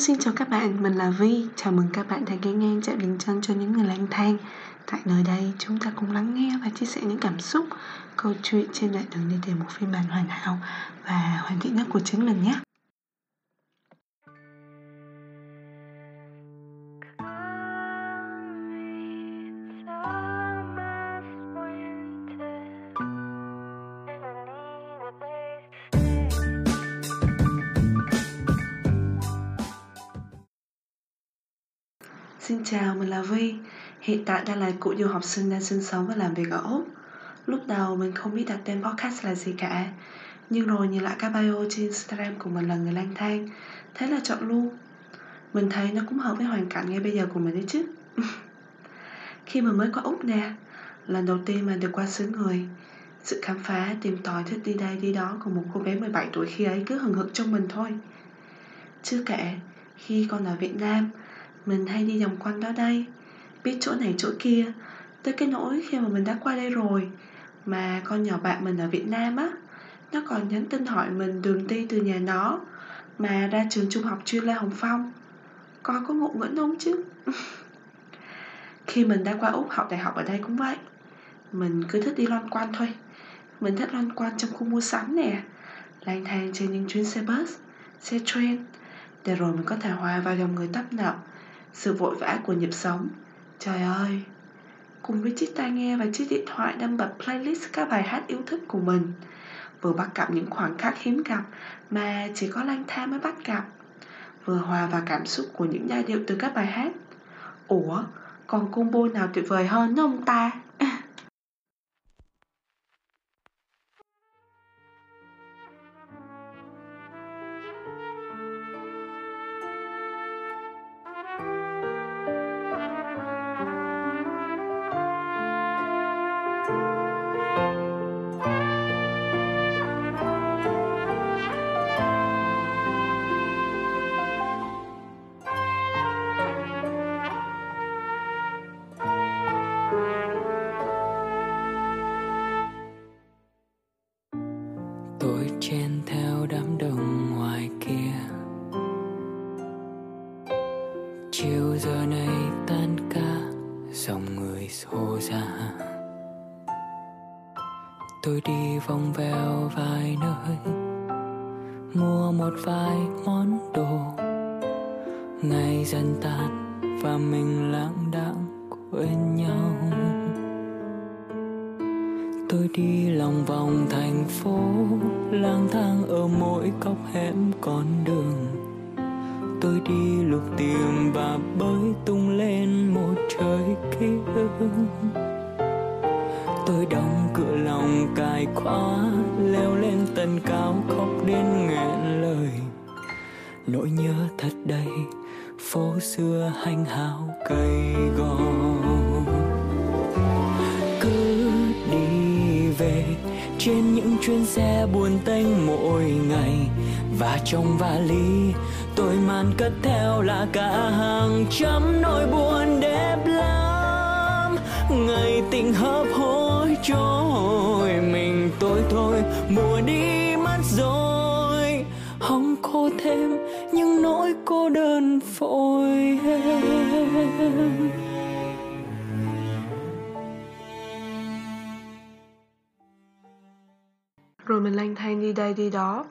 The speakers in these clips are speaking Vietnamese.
xin chào các bạn, mình là Vi. Chào mừng các bạn đã ghé ngang chạy bình chân cho những người lang thang. Tại nơi đây, chúng ta cùng lắng nghe và chia sẻ những cảm xúc Câu chuyện trên đoạn đường đi tìm một phiên bản hoàn hảo Và hoàn thiện nhất của chính mình nhé. Xin chào, mình là Vi. Hiện tại đang là cụ du học sinh đang sinh sống và làm việc ở Úc. Lúc đầu mình không biết đặt tên podcast là gì cả. Nhưng rồi nhìn lại các bio trên Instagram của mình là người lang thang. Thế là chọn luôn. Mình thấy nó cũng hợp với hoàn cảnh ngay bây giờ của mình đấy chứ. Khi mà mới qua Úc nè, lần đầu tiên mà được qua xứ người, sự khám phá, tìm tòi thích đi đây đi đó của một cô bé 17 tuổi khi ấy cứ hừng hực trong mình thôi. Chưa kể, khi còn ở Việt Nam, mình hay đi vòng quanh đó đây. Biết chỗ này, chỗ kia. Tới cái nỗi khi mà mình đã qua đây rồi, Mà con nhỏ bạn mình ở Việt Nam á, Nó còn nhắn tin hỏi mình đường đi từ nhà nó, Mà ra trường trung học chuyên Lê Hồng Phong. Con có ngộ nghĩnh không chứ? Khi mình đã qua Úc học đại học ở đây cũng vậy. Mình cứ thích đi loanh quanh thôi. Mình thích loanh quanh trong khu mua sắm nè. Lang thang trên những chuyến xe bus, Xe train. Để rồi mình có thể hòa vào dòng người tấp nập sự vội vã của nhịp sống. Trời ơi, Cùng với chiếc tai nghe và chiếc điện thoại đang bật playlist các bài hát yêu thích của mình. Vừa bắt gặp những khoảnh khắc hiếm gặp Mà chỉ có lang thang mới bắt gặp. Vừa hòa vào cảm xúc của những giai điệu từ các bài hát. Ủa, Còn combo nào tuyệt vời hơn nữa không ta? Xô ra tôi đi vòng vèo vài nơi, mua một vài món đồ. Ngày dần tan và mình lãng đãng quên nhau. Tôi đi lòng vòng thành phố, lang thang ở mỗi góc hẻm con đường tôi đi lục tìm và bơi tung lên một trời kia tôi đóng cửa lòng cài khóa, leo lên tầng cao khóc đến nghẹn lời. Nỗi nhớ thật đầy, phố xưa hanh hào cây gò. Trên những chuyến xe buồn tênh mỗi ngày. Và trong vali, tôi mang cất theo là cả hàng trăm nỗi buồn đẹp lắm. Ngày tình hấp hối trôi, mình tôi thôi, mùa đi mất rồi. Không khô thêm những nỗi cô đơn phôi em rồi mình lang thang đi đây đi đó.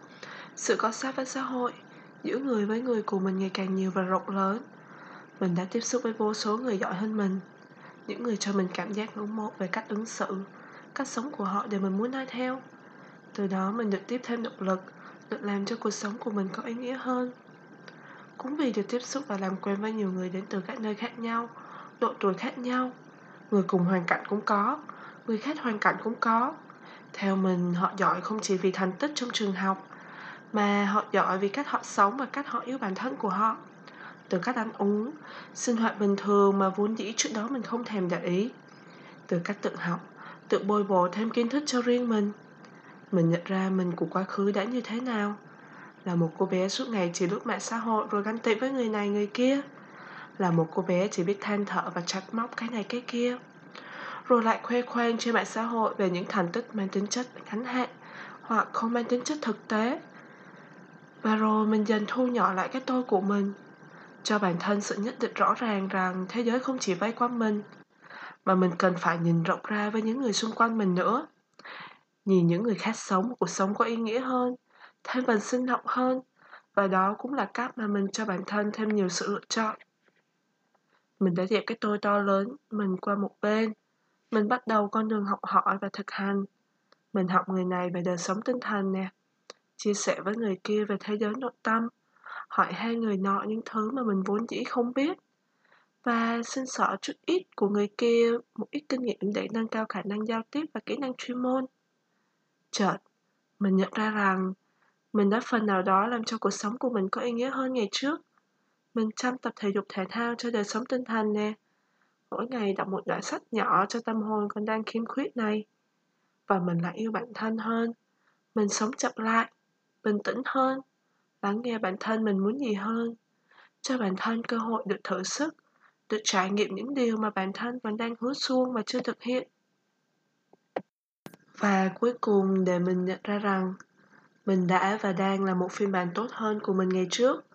Sự có sát với xã hội giữa người với người của mình ngày càng nhiều và rộng lớn. Mình đã tiếp xúc với vô số người giỏi hơn mình. Những người cho mình cảm giác ngưỡng mộ về cách ứng xử, cách sống của họ để mình muốn nói theo. Từ đó mình được tiếp thêm động lực, được làm cho cuộc sống của mình có ý nghĩa hơn. Cũng vì được tiếp xúc và làm quen với nhiều người đến từ các nơi khác nhau, độ tuổi khác nhau. Người cùng hoàn cảnh cũng có, người khác hoàn cảnh cũng có theo mình, họ giỏi không chỉ vì thành tích trong trường học, mà họ giỏi vì cách họ sống và cách họ yêu bản thân của họ. Từ cách ăn uống, sinh hoạt bình thường mà vốn dĩ trước đó mình không thèm để ý. Từ cách tự học, tự bồi bổ thêm kiến thức cho riêng mình. Mình nhận ra mình của quá khứ đã như thế nào. Là một cô bé suốt ngày chỉ lướt mạng xã hội rồi ganh tị với người này, người kia. Là một cô bé chỉ biết than thở và trách móc cái này, cái kia rồi lại khoe khoang trên mạng xã hội về những thành tích mang tính chất ngắn hạn hoặc không mang tính chất thực tế. Và rồi mình dần thu nhỏ lại cái tôi của mình, cho bản thân sự nhất định rõ ràng rằng thế giới không chỉ vây quanh mình, mà mình cần phải nhìn rộng ra với những người xung quanh mình nữa. Nhìn những người khác sống một cuộc sống có ý nghĩa hơn, thêm phần sinh động hơn, và đó cũng là cách mà mình cho bản thân thêm nhiều sự lựa chọn. Mình đã dẹp cái tôi to lớn mình qua một bên mình bắt đầu con đường học hỏi và thực hành. Mình học người này về đời sống tinh thần nè, chia sẻ với người kia về thế giới nội tâm, hỏi hai người nọ những thứ mà mình vốn dĩ không biết, và xin sợ chút ít của người kia một ít kinh nghiệm để nâng cao khả năng giao tiếp và kỹ năng chuyên môn. Chợt, mình nhận ra rằng mình đã phần nào đó làm cho cuộc sống của mình có ý nghĩa hơn ngày trước. Mình chăm tập thể dục thể thao cho đời sống tinh thần nè mỗi ngày đọc một đoạn sách nhỏ cho tâm hồn còn đang khiếm khuyết này. Và mình lại yêu bản thân hơn. Mình sống chậm lại, bình tĩnh hơn, lắng nghe bản thân mình muốn gì hơn. Cho bản thân cơ hội được thử sức, được trải nghiệm những điều mà bản thân còn đang hứa xuông và chưa thực hiện. Và cuối cùng, để mình nhận ra rằng mình đã và đang là một phiên bản tốt hơn của mình ngày trước,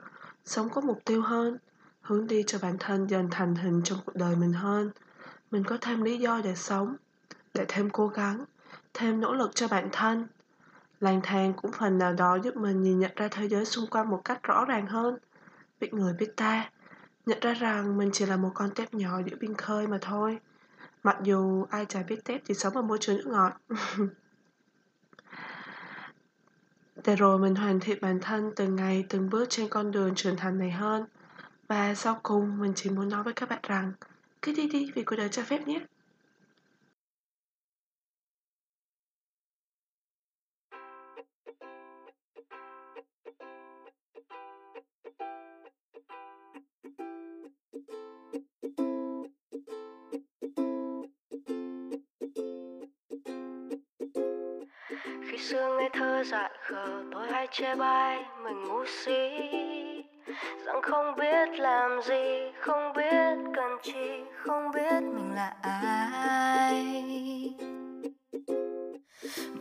sống có mục tiêu hơn hướng đi cho bản thân dần thành hình trong cuộc đời mình hơn. Mình có thêm lý do để sống, để thêm cố gắng, thêm nỗ lực cho bản thân. Lang thang cũng phần nào đó giúp mình nhìn nhận ra thế giới xung quanh một cách rõ ràng hơn. Biết người, biết ta. Nhận ra rằng mình chỉ là một con tép nhỏ giữa biên khơi mà thôi. Mặc dù ai chả biết tép chỉ sống ở môi trường nước ngọt. Để rồi mình hoàn thiện bản thân từng ngày, từng bước trên con đường trưởng thành này hơn và sau cùng, mình chỉ muốn nói với các bạn rằng, cứ đi đi vì cuộc đời cho phép nhé. Khi xưa ngây thơ dại khờ, tôi hay chê bai, mình ngu si rằng không biết làm gì không biết cần chi không biết mình là ai.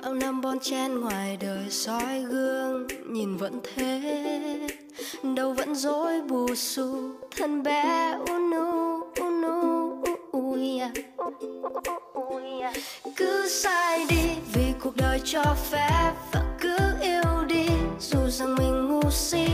Bao năm bon chen ngoài đời soi gương nhìn vẫn thế. Đâu vẫn dối bù xù thân bé unu unu ui cứ sai đi vì cuộc đời cho phép và cứ yêu đi. Dù rằng mình ngu si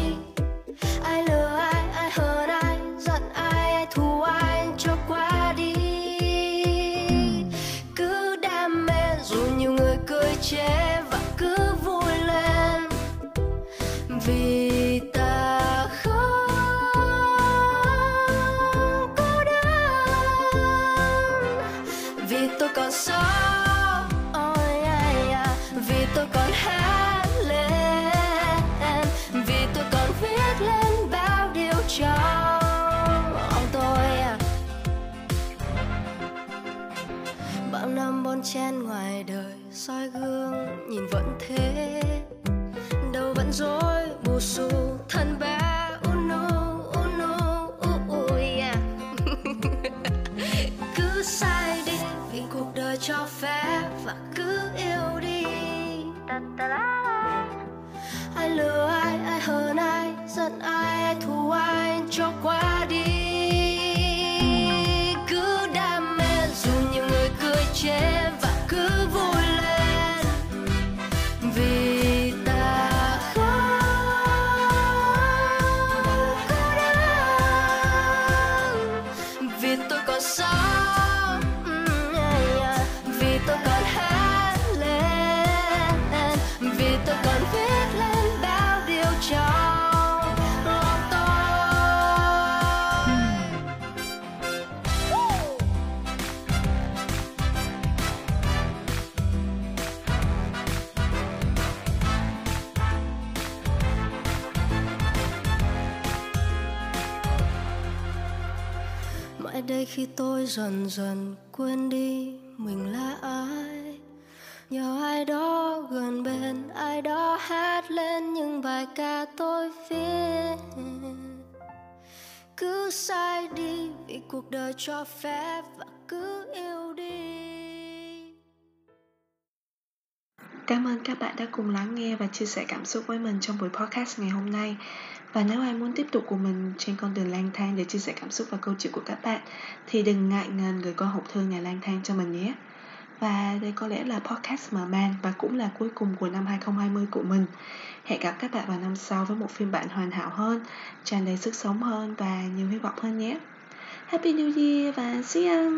tôi còn sống. Oh yeah, yeah. vì tôi còn hát lên. Vì tôi còn viết lên bao điều trong tôi bao năm bon chen ngoài đời soi gương nhìn vẫn thế cho phép và cứ yêu đi. Ai lừa ai ai hờn ai, giận ai ai thù ai, cho qua đi. Cứ đam mê dù nhiều người cười chê và cứ vui lên. Vì ta đây khi tôi dần dần quên đi mình là ai. Nhờ ai đó gần bên, ai đó hát lên những bài ca tôi viết. Cứ sai đi vì cuộc đời cho phép và cứ yêu đi. Cảm ơn các bạn đã cùng lắng nghe và chia sẻ cảm xúc với mình trong buổi podcast ngày hôm nay. Và nếu ai muốn tiếp tục cùng mình trên con đường lang thang để chia sẻ cảm xúc và câu chuyện của các bạn thì đừng ngại ngần gửi qua hộp thư nhà lang thang cho mình nhé. Và đây có lẽ là podcast mở màn và cũng là cuối cùng của năm 2020 của mình. Hẹn gặp các bạn vào năm sau với một phiên bản hoàn hảo hơn, tràn đầy sức sống hơn và nhiều hy vọng hơn nhé. Happy New Year và see you!